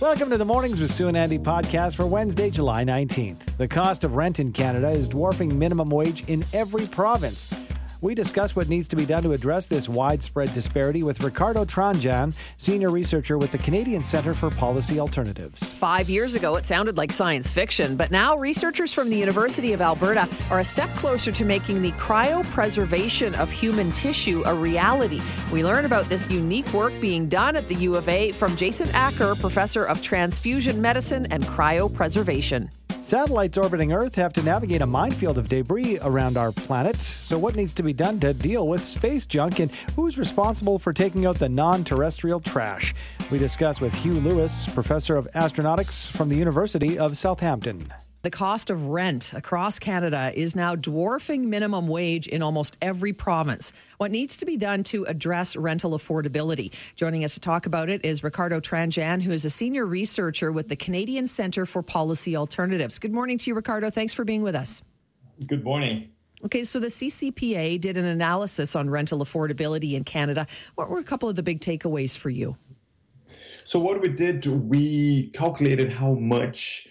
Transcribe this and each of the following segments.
Welcome to the Mornings with Sue and Andy podcast for Wednesday, July 19th. The cost of rent in Canada is dwarfing minimum wage in every province. We discuss what needs to be done to address this widespread disparity with Ricardo Tranjan, senior researcher with the Canadian Centre for Policy Alternatives. Five years ago, it sounded like science fiction, but now researchers from the University of Alberta are a step closer to making the cryopreservation of human tissue a reality. We learn about this unique work being done at the U of A from Jason Acker, professor of transfusion medicine and cryopreservation. Satellites orbiting Earth have to navigate a minefield of debris around our planet. So, what needs to be done to deal with space junk and who's responsible for taking out the non terrestrial trash? We discuss with Hugh Lewis, professor of astronautics from the University of Southampton. The cost of rent across Canada is now dwarfing minimum wage in almost every province. What needs to be done to address rental affordability? Joining us to talk about it is Ricardo Tranjan, who is a senior researcher with the Canadian Centre for Policy Alternatives. Good morning to you, Ricardo. Thanks for being with us. Good morning. Okay, so the CCPA did an analysis on rental affordability in Canada. What were a couple of the big takeaways for you? So, what we did, we calculated how much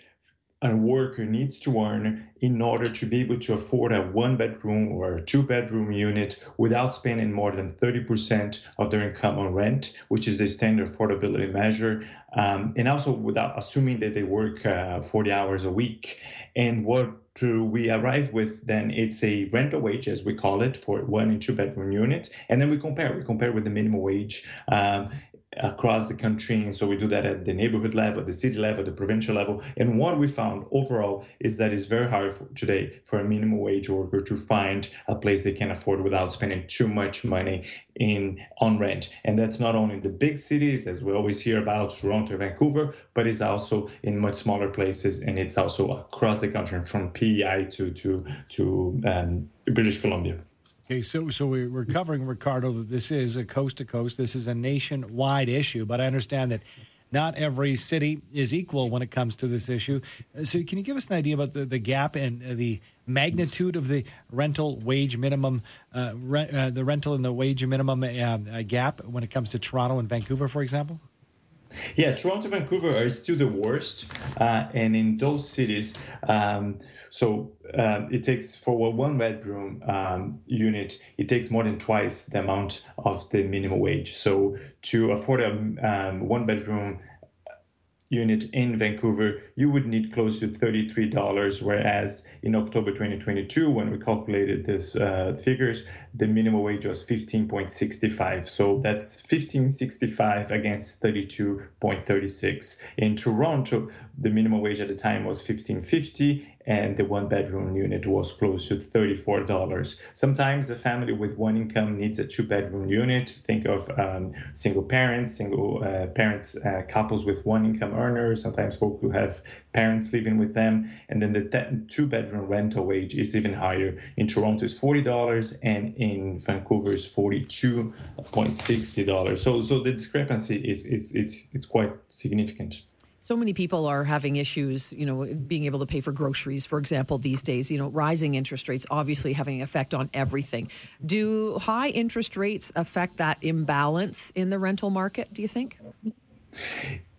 a worker needs to earn in order to be able to afford a one bedroom or a two bedroom unit without spending more than 30% of their income on rent, which is the standard affordability measure, um, and also without assuming that they work uh, 40 hours a week. And what do we arrive with then it's a rental wage as we call it for one and two bedroom units and then we compare we compare with the minimum wage um, across the country. And so we do that at the neighborhood level, the city level, the provincial level. And what we found overall is that it's very hard for today for a minimum wage worker to find a place they can afford without spending too much money in on rent. And that's not only in the big cities, as we always hear about Toronto, Vancouver, but it's also in much smaller places, and it's also across the country from PEI to to to um, British Columbia. Okay, so so we're covering Ricardo that this is a coast to coast. This is a nationwide issue, but I understand that not every city is equal when it comes to this issue. So, can you give us an idea about the, the gap and the magnitude of the rental wage minimum, uh, re, uh, the rental and the wage minimum uh, uh gap when it comes to Toronto and Vancouver, for example? Yeah, Toronto, and Vancouver are still the worst, uh, and in those cities. Um, so um, it takes for one bedroom um, unit, it takes more than twice the amount of the minimum wage. So to afford a um, one bedroom unit in Vancouver, you would need close to $33, whereas in October 2022, when we calculated these uh, figures, the minimum wage was 15.65. So that's 15.65 against 32.36. In Toronto, the minimum wage at the time was 15.50 and the one bedroom unit was close to $34. Sometimes a family with one income needs a two bedroom unit. Think of um, single parents, single uh, parents, uh, couples with one income earners, sometimes folks who have parents living with them. And then the two bedroom rental wage is even higher. In Toronto, it's $40 and in Vancouver, it's $42.60. So, so the discrepancy is, is it's, it's quite significant. So many people are having issues, you know, being able to pay for groceries, for example, these days. You know, rising interest rates obviously having an effect on everything. Do high interest rates affect that imbalance in the rental market, do you think?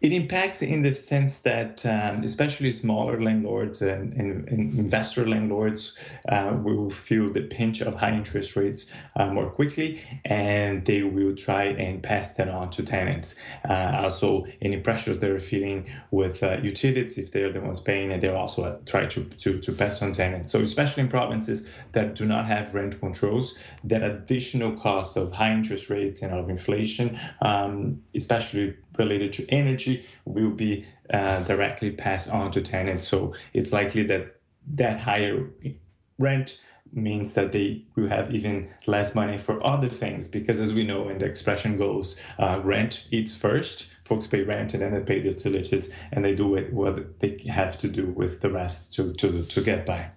It impacts in the sense that, um, especially smaller landlords and, and, and investor landlords uh, will feel the pinch of high interest rates uh, more quickly, and they will try and pass that on to tenants. Uh, also, any pressures they're feeling with uh, utilities, if they're the ones paying, and they'll also try to, to, to pass on tenants. So, especially in provinces that do not have rent controls, that additional cost of high interest rates and of inflation, um, especially related to energy will be uh, directly passed on to tenants. So it's likely that that higher rent means that they will have even less money for other things because as we know and the expression goes uh, rent eats first folks pay rent and then they pay the utilities and they do it what they have to do with the rest to, to, to get by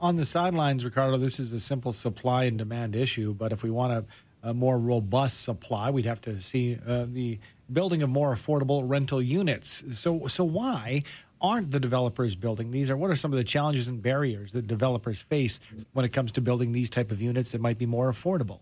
on the sidelines ricardo this is a simple supply and demand issue but if we want a, a more robust supply we'd have to see uh, the building of more affordable rental units. So, so why aren't the developers building these, or what are some of the challenges and barriers that developers face when it comes to building these type of units that might be more affordable?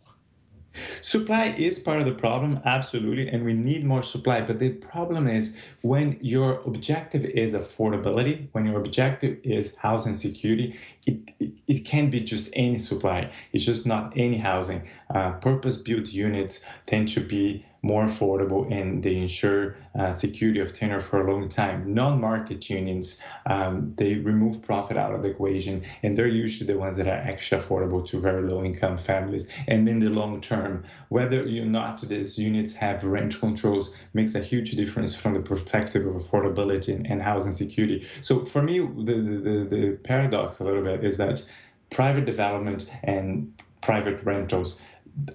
Supply is part of the problem, absolutely, and we need more supply. But the problem is when your objective is affordability, when your objective is housing security, it, it, it can't be just any supply. It's just not any housing. Uh, Purpose built units tend to be more affordable and they ensure uh, security of tenure for a long time. Non-market unions, um, they remove profit out of the equation and they're usually the ones that are actually affordable to very low income families. And in the long term, whether or not these units have rent controls makes a huge difference from the perspective of affordability and, and housing security. So for me, the, the, the paradox a little bit is that private development and private rentals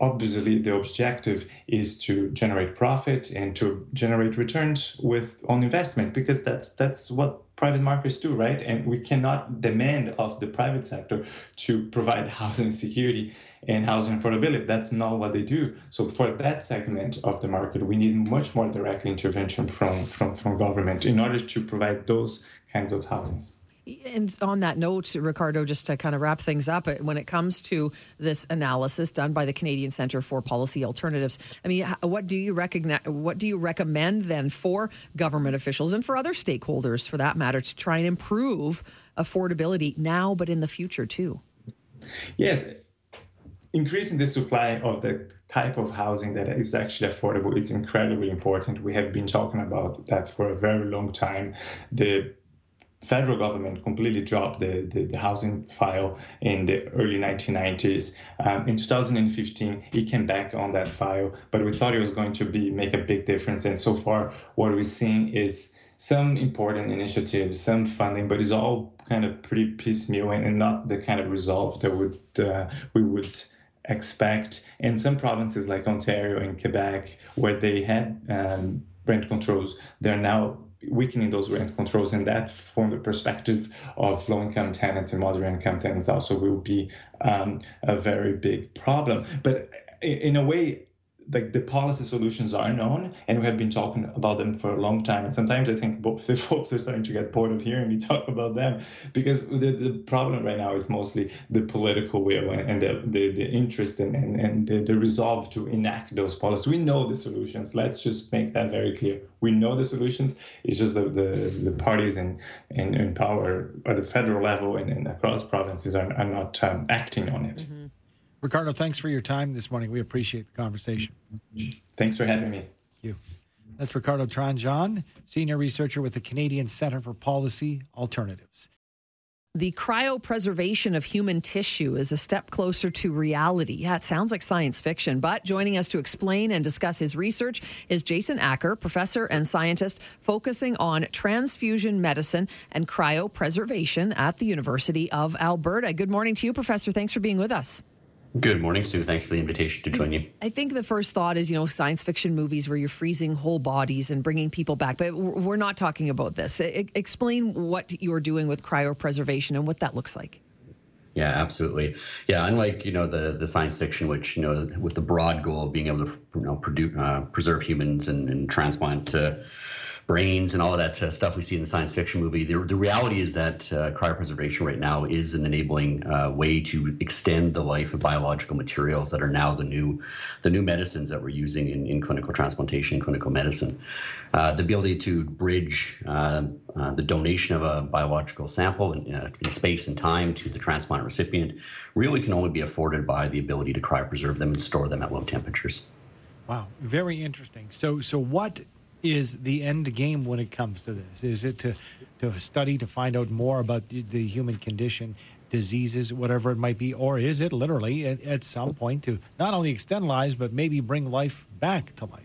obviously the objective is to generate profit and to generate returns with on investment because that's that's what private markets do right? And we cannot demand of the private sector to provide housing security and housing affordability. That's not what they do. So for that segment of the market we need much more direct intervention from from, from government in order to provide those kinds of housings and on that note, Ricardo, just to kind of wrap things up, uh, when it comes to this analysis done by the Canadian Centre for Policy Alternatives, I mean, what do you recognize? What do you recommend then for government officials and for other stakeholders, for that matter, to try and improve affordability now, but in the future too? Yes, increasing the supply of the type of housing that is actually affordable is incredibly important. We have been talking about that for a very long time. The federal government completely dropped the, the, the, housing file in the early 1990s. Um, in 2015, it came back on that file, but we thought it was going to be make a big difference. And so far, what we're seeing is some important initiatives, some funding, but it's all kind of pretty piecemeal and, and not the kind of resolve that would uh, we would expect. In some provinces like Ontario and Quebec, where they had um, rent controls, they're now weakening those rent controls and that from the perspective of low income tenants and moderate income tenants also will be um, a very big problem. But in a way like the policy solutions are known and we have been talking about them for a long time. And sometimes i think both the folks are starting to get bored of hearing me talk about them because the, the problem right now is mostly the political will and, the, the, the, interest and, and, and the, the resolve to enact those policies. We know the solutions. Let's just make that very clear. We know the solutions. It's just the, the, the parties in, in, in power at the federal level and, and across provinces are, are not um, acting on it. Mm-hmm. Ricardo, thanks for your time this morning. We appreciate the conversation. Thanks for having me. Thank you. That's Ricardo Tranjan, senior researcher with the Canadian Centre for Policy Alternatives. The cryopreservation of human tissue is a step closer to reality. Yeah, it sounds like science fiction, but joining us to explain and discuss his research is Jason Acker, professor and scientist focusing on transfusion medicine and cryopreservation at the University of Alberta. Good morning to you, Professor. Thanks for being with us. Good morning, Sue. Thanks for the invitation to join you. I think the first thought is, you know, science fiction movies where you're freezing whole bodies and bringing people back, but we're not talking about this. Explain what you're doing with cryopreservation and what that looks like. Yeah, absolutely. Yeah, unlike you know the the science fiction, which you know with the broad goal of being able to you know produce, uh, preserve humans and, and transplant to brains and all of that uh, stuff we see in the science fiction movie. The, the reality is that uh, cryopreservation right now is an enabling uh, way to extend the life of biological materials that are now the new, the new medicines that we're using in, in clinical transplantation, clinical medicine. Uh, the ability to bridge uh, uh, the donation of a biological sample in, in, space and time to the transplant recipient really can only be afforded by the ability to cryopreserve them and store them at low temperatures. Wow, very interesting. So, so what is the end game when it comes to this? Is it to, to study to find out more about the, the human condition, diseases, whatever it might be, or is it literally at, at some point to not only extend lives but maybe bring life back to life?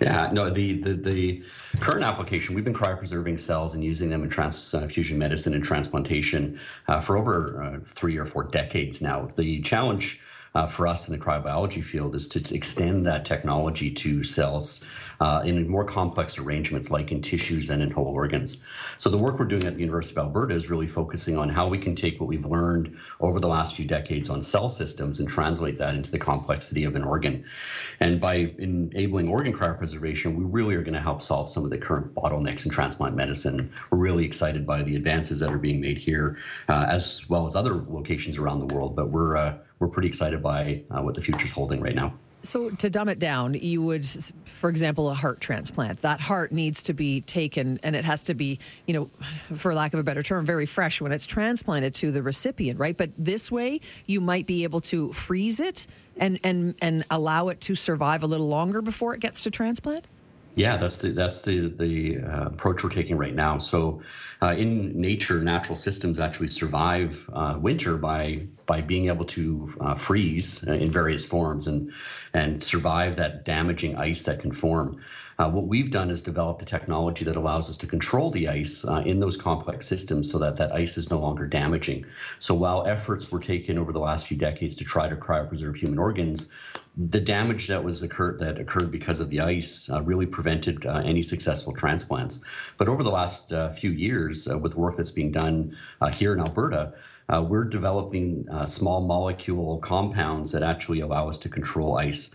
Yeah, no, the, the, the current application, we've been cryopreserving cells and using them in transfusion medicine and transplantation uh, for over uh, three or four decades now. The challenge uh, for us in the cryobiology field is to extend that technology to cells uh, in more complex arrangements like in tissues and in whole organs. So the work we're doing at the University of Alberta is really focusing on how we can take what we've learned over the last few decades on cell systems and translate that into the complexity of an organ. And by enabling organ cryopreservation, we really are going to help solve some of the current bottlenecks in transplant medicine. We're really excited by the advances that are being made here, uh, as well as other locations around the world. But we're uh, we're pretty excited by uh, what the future's holding right now. So, to dumb it down, you would, for example, a heart transplant. That heart needs to be taken and it has to be, you know, for lack of a better term, very fresh when it's transplanted to the recipient, right? But this way, you might be able to freeze it and, and, and allow it to survive a little longer before it gets to transplant? Yeah, that's the that's the the uh, approach we're taking right now. So, uh, in nature, natural systems actually survive uh, winter by by being able to uh, freeze in various forms and and survive that damaging ice that can form. Uh, what we've done is developed a technology that allows us to control the ice in those complex systems so that that ice is no longer damaging. So while efforts were taken over the last few decades to try to cryopreserve human organs, the damage that was occurred that occurred because of the ice uh, really prevented uh, any successful transplants. But over the last uh, few years, uh, with work that's being done uh, here in Alberta, uh, we're developing small molecule compounds that actually allow us to control ice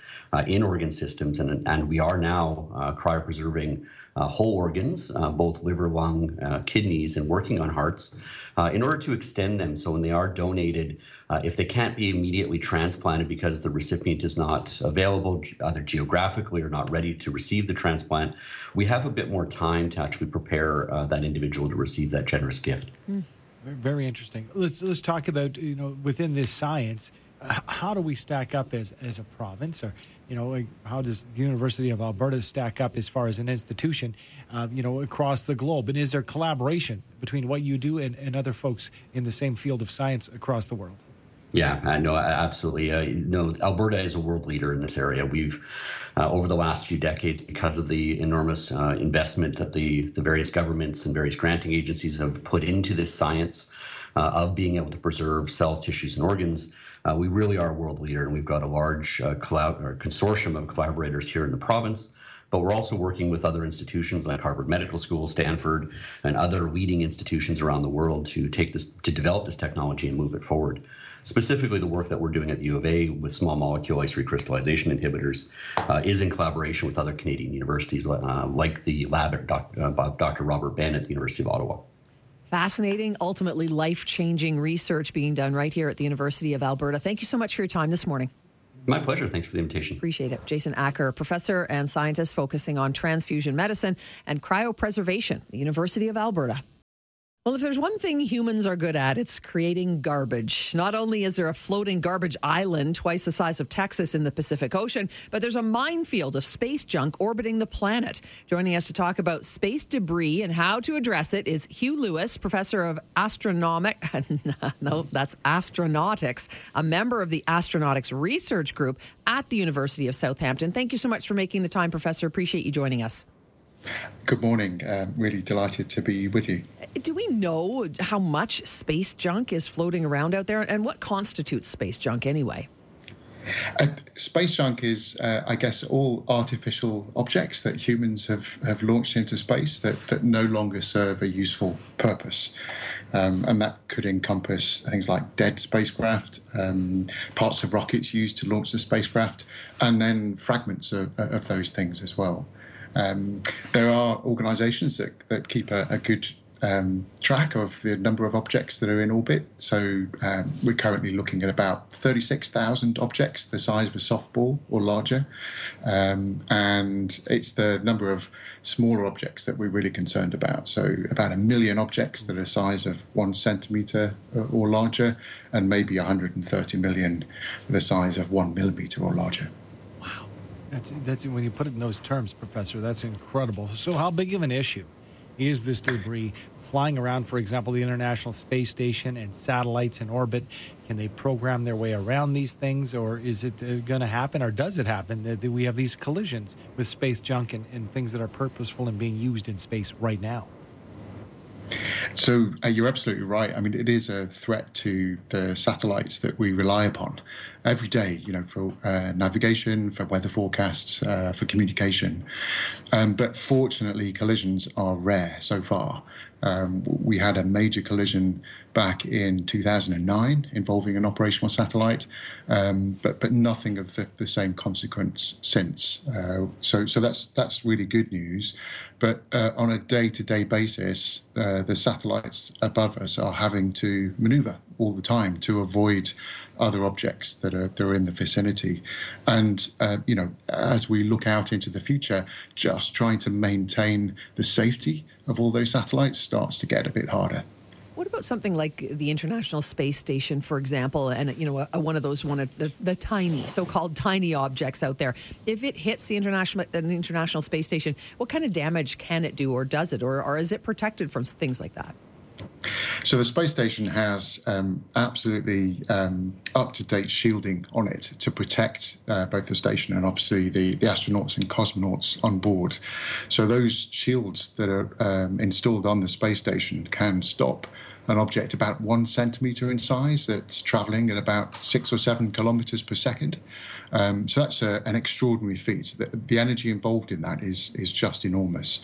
in organ systems, and and we are now cryopreserving uh, whole organs, uh, both liver, lung, uh, kidneys, and working on hearts, uh, in order to extend them. So when they are donated, uh, if they can't be immediately transplanted because the recipient is not available, either geographically or not ready to receive the transplant, we have a bit more time to actually prepare uh, that individual to receive that generous gift. Mm. Very interesting. Let's let's talk about you know within this science how do we stack up as, as a province or you know how does the university of alberta stack up as far as an institution uh, you know across the globe and is there collaboration between what you do and, and other folks in the same field of science across the world yeah, I know absolutely. Uh, you know, Alberta is a world leader in this area. We've uh, over the last few decades, because of the enormous uh, investment that the the various governments and various granting agencies have put into this science uh, of being able to preserve cells, tissues, and organs. Uh, we really are a world leader, and we've got a large uh, consortium of collaborators here in the province. But we're also working with other institutions like Harvard Medical School, Stanford, and other leading institutions around the world to take this to develop this technology and move it forward. Specifically, the work that we're doing at the U of A with small molecule ice recrystallization inhibitors uh, is in collaboration with other Canadian universities uh, like the lab at doc, uh, Dr. Robert Ben at the University of Ottawa. Fascinating, ultimately life changing research being done right here at the University of Alberta. Thank you so much for your time this morning. My pleasure. Thanks for the invitation. Appreciate it. Jason Acker, professor and scientist focusing on transfusion medicine and cryopreservation, the University of Alberta. Well, if there's one thing humans are good at, it's creating garbage. Not only is there a floating garbage island twice the size of Texas in the Pacific Ocean, but there's a minefield of space junk orbiting the planet. Joining us to talk about space debris and how to address it is Hugh Lewis, professor of astronomic no, that's astronautics, a member of the Astronautics Research Group at the University of Southampton. Thank you so much for making the time, professor. Appreciate you joining us. Good morning. Um, really delighted to be with you. Do we know how much space junk is floating around out there and what constitutes space junk anyway? Uh, space junk is, uh, I guess, all artificial objects that humans have, have launched into space that, that no longer serve a useful purpose. Um, and that could encompass things like dead spacecraft, um, parts of rockets used to launch the spacecraft, and then fragments of, of those things as well. Um, there are organisations that, that keep a, a good um, track of the number of objects that are in orbit. So um, we're currently looking at about 36,000 objects the size of a softball or larger. Um, and it's the number of smaller objects that we're really concerned about. So about a million objects that are size of one centimetre or larger, and maybe 130 million the size of one millimetre or larger. That's that's when you put it in those terms, Professor. That's incredible. So, how big of an issue is this debris flying around? For example, the International Space Station and satellites in orbit. Can they program their way around these things, or is it uh, going to happen, or does it happen that we have these collisions with space junk and, and things that are purposeful and being used in space right now? So uh, you're absolutely right. I mean, it is a threat to the satellites that we rely upon every day. You know, for uh, navigation, for weather forecasts, uh, for communication. Um, but fortunately, collisions are rare so far. Um, we had a major collision back in 2009 involving an operational satellite, um, but but nothing of the, the same consequence since. Uh, so so that's that's really good news. But uh, on a day-to-day basis, uh, the satellites above us are having to manoeuvre all the time to avoid other objects that are that are in the vicinity, and uh, you know as we look out into the future, just trying to maintain the safety of all those satellites starts to get a bit harder. What about something like the International Space Station, for example, and you know, a, one of those one of the, the tiny, so-called tiny objects out there? If it hits the international an International Space Station, what kind of damage can it do, or does it, or, or is it protected from things like that? So the space station has um, absolutely um, up-to-date shielding on it to protect uh, both the station and obviously the, the astronauts and cosmonauts on board. So those shields that are um, installed on the space station can stop an object about one centimeter in size that's traveling at about six or seven kilometers per second. Um, so that's a, an extraordinary feat. The, the, energy involved in that is is just enormous.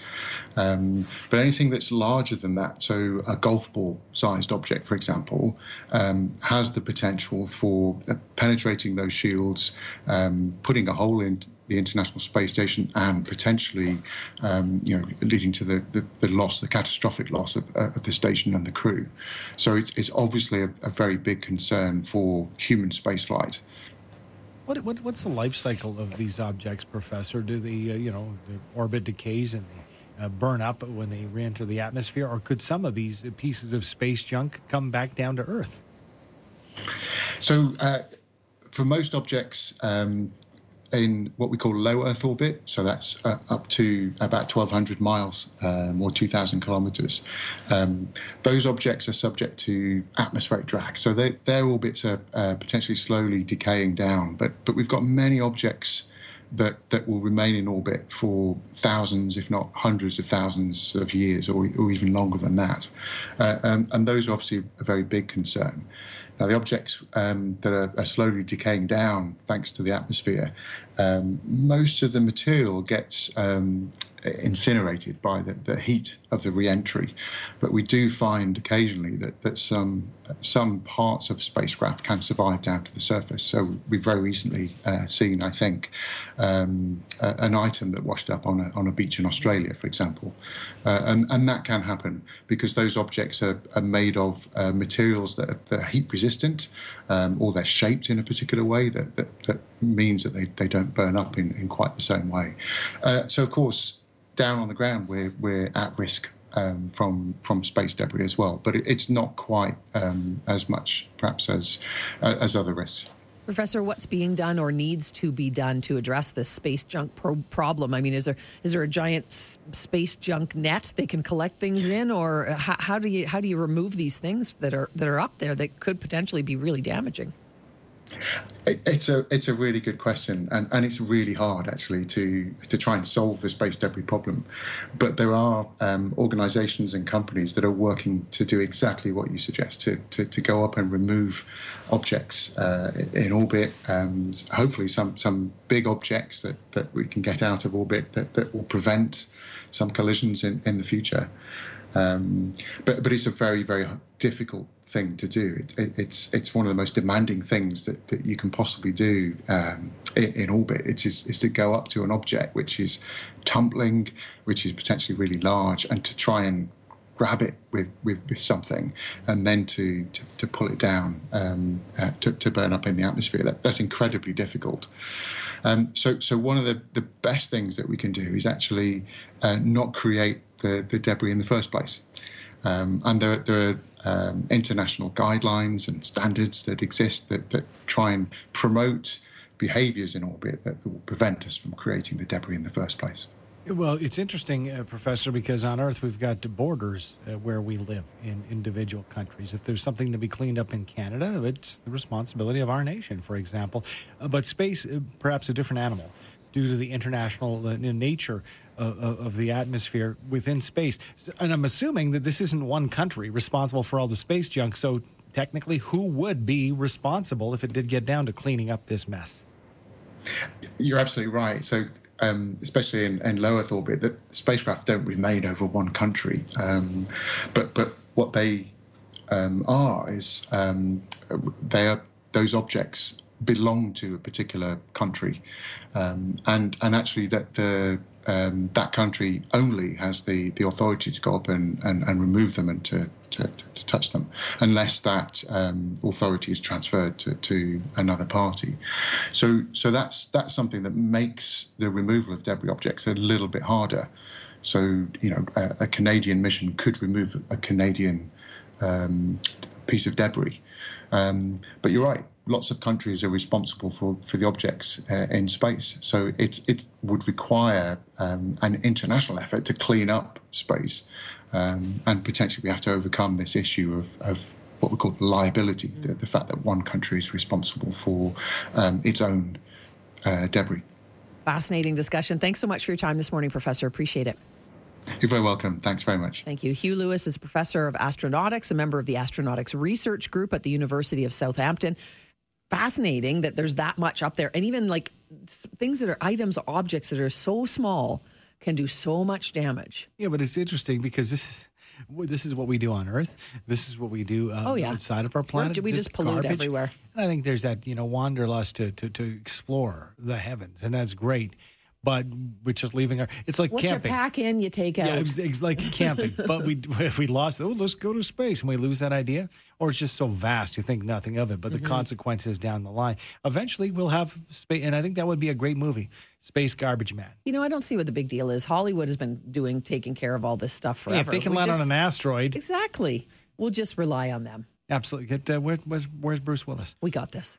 Um, but anything that's larger than that, so a golf ball sized object, for example, um, has the potential for penetrating those shields, um, putting a hole in the International Space Station and potentially, um, you know, leading to the, the, the, loss, the catastrophic loss of, uh, of the station and the crew. So it's, it's obviously a, a very big concern for human spaceflight. What, what, what's the life cycle of these objects, Professor? Do the uh, you know the orbit decays and they uh, burn up when they re-enter the atmosphere, or could some of these pieces of space junk come back down to Earth? So, uh, for most objects, um, in what we call low Earth orbit, so that's uh, up to about 1,200 miles um, or 2,000 kilometers. Um, those objects are subject to atmospheric drag, so they, their orbits are uh, potentially slowly decaying down. But but we've got many objects that that will remain in orbit for thousands, if not hundreds of thousands of years, or, or even longer than that. Uh, um, and those are obviously a very big concern. Now, the objects um, that are, are, slowly decaying down thanks to the atmosphere, um, most of the material gets um, incinerated by the, the, heat of the re-entry. But we do find occasionally that, that some some parts of spacecraft can survive down to the surface. So we've very recently uh, seen, I think, um, a, an item that washed up on a, on a beach in Australia, for example. Uh, and, and that can happen because those objects are, are made of uh, materials that are, that are heat resistant um, or they're shaped in a particular way that, that, that, means that they, they don't burn up in, in quite the same way. Uh, so, of course, down on the ground, we're we're at risk um, from from space debris as well. But it, it's not quite um, as much, perhaps, as uh, as other risks. Professor, what's being done or needs to be done to address this space junk pro- problem? I mean, is there is there a giant s- space junk net they can collect things in, or how, how do you how do you remove these things that are that are up there that could potentially be really damaging? It's a it's a really good question, and, and it's really hard actually to to try and solve the space debris problem. But there are um, organisations and companies that are working to do exactly what you suggest to to, to go up and remove objects uh, in orbit. Um, hopefully, some some big objects that, that we can get out of orbit that, that will prevent some collisions in, in the future. Um, but but it's a very very difficult thing to do. It, it, it's it's one of the most demanding things that, that you can possibly do um, in, in, orbit. It is is to go up to an object which is tumbling, which is potentially really large, and to try and grab it with, with, with something and then to, to, to pull it down um, uh, to, to burn up in the atmosphere. That, that's incredibly difficult. Um, so, so one of the, the best things that we can do is actually uh, not create the, the debris in the first place. Um, and there, there are um, international guidelines and standards that exist that, that try and promote behaviors in orbit that will prevent us from creating the debris in the first place. Well, it's interesting, uh, Professor, because on Earth we've got borders uh, where we live in individual countries. If there's something to be cleaned up in Canada, it's the responsibility of our nation, for example. Uh, but space, uh, perhaps a different animal due to the international uh, nature of, of, the atmosphere within space. And I'm assuming that this isn't one country responsible for all the space junk. So technically, who would be responsible if it did get down to cleaning up this mess? You're absolutely right. So um, especially in, in, low Earth orbit, that spacecraft don't remain over one country. Um, but but what they um, are is um, they are those objects belong to a particular country, um, and and actually that the um, that country only has the, the authority to go up and, and, and remove them and to, to, to touch them, unless that um, authority is transferred to, to another party. So so that's that's something that makes the removal of debris objects a little bit harder. So you know a, a Canadian mission could remove a Canadian um, piece of debris, um, but you're right lots of countries are responsible for, for the objects uh, in space. So it, it would require um, an international effort to clean up space. Um, and potentially we have to overcome this issue of, of what we call the liability, the, the fact that one country is responsible for um, its own uh, debris. Fascinating discussion. Thanks so much for your time this morning, Professor. Appreciate it. You're very welcome. Thanks very much. Thank you. Hugh Lewis is a professor of astronautics, a member of the Astronautics Research Group at the University of Southampton fascinating that there's that much up there. And even like things that are items, objects that are so small can do so much damage. Yeah, but it's interesting because this is this is what we do on Earth. This is what we do um, oh, yeah. outside of our planet. we just, just pollute garbage. everywhere? And I think there's that you know wanderlust to, to to explore the heavens, and that's great but we're just leaving our. It's like what camping. you pack in, you take out. Yeah, it's, it's like camping. but we if we lost, oh, let's go to space, and we lose that idea, or it's just so vast you think nothing of it. But mm-hmm. the consequences down the line, eventually we'll have space, and I think that would be a great movie, Space Garbage Man. You know, I don't see what the big deal is. Hollywood has been doing taking care of all this stuff forever. Yeah, if they can we land just, on an asteroid, exactly, we'll just rely on them. Absolutely. Get uh, where, where's, where's Bruce Willis? We got this.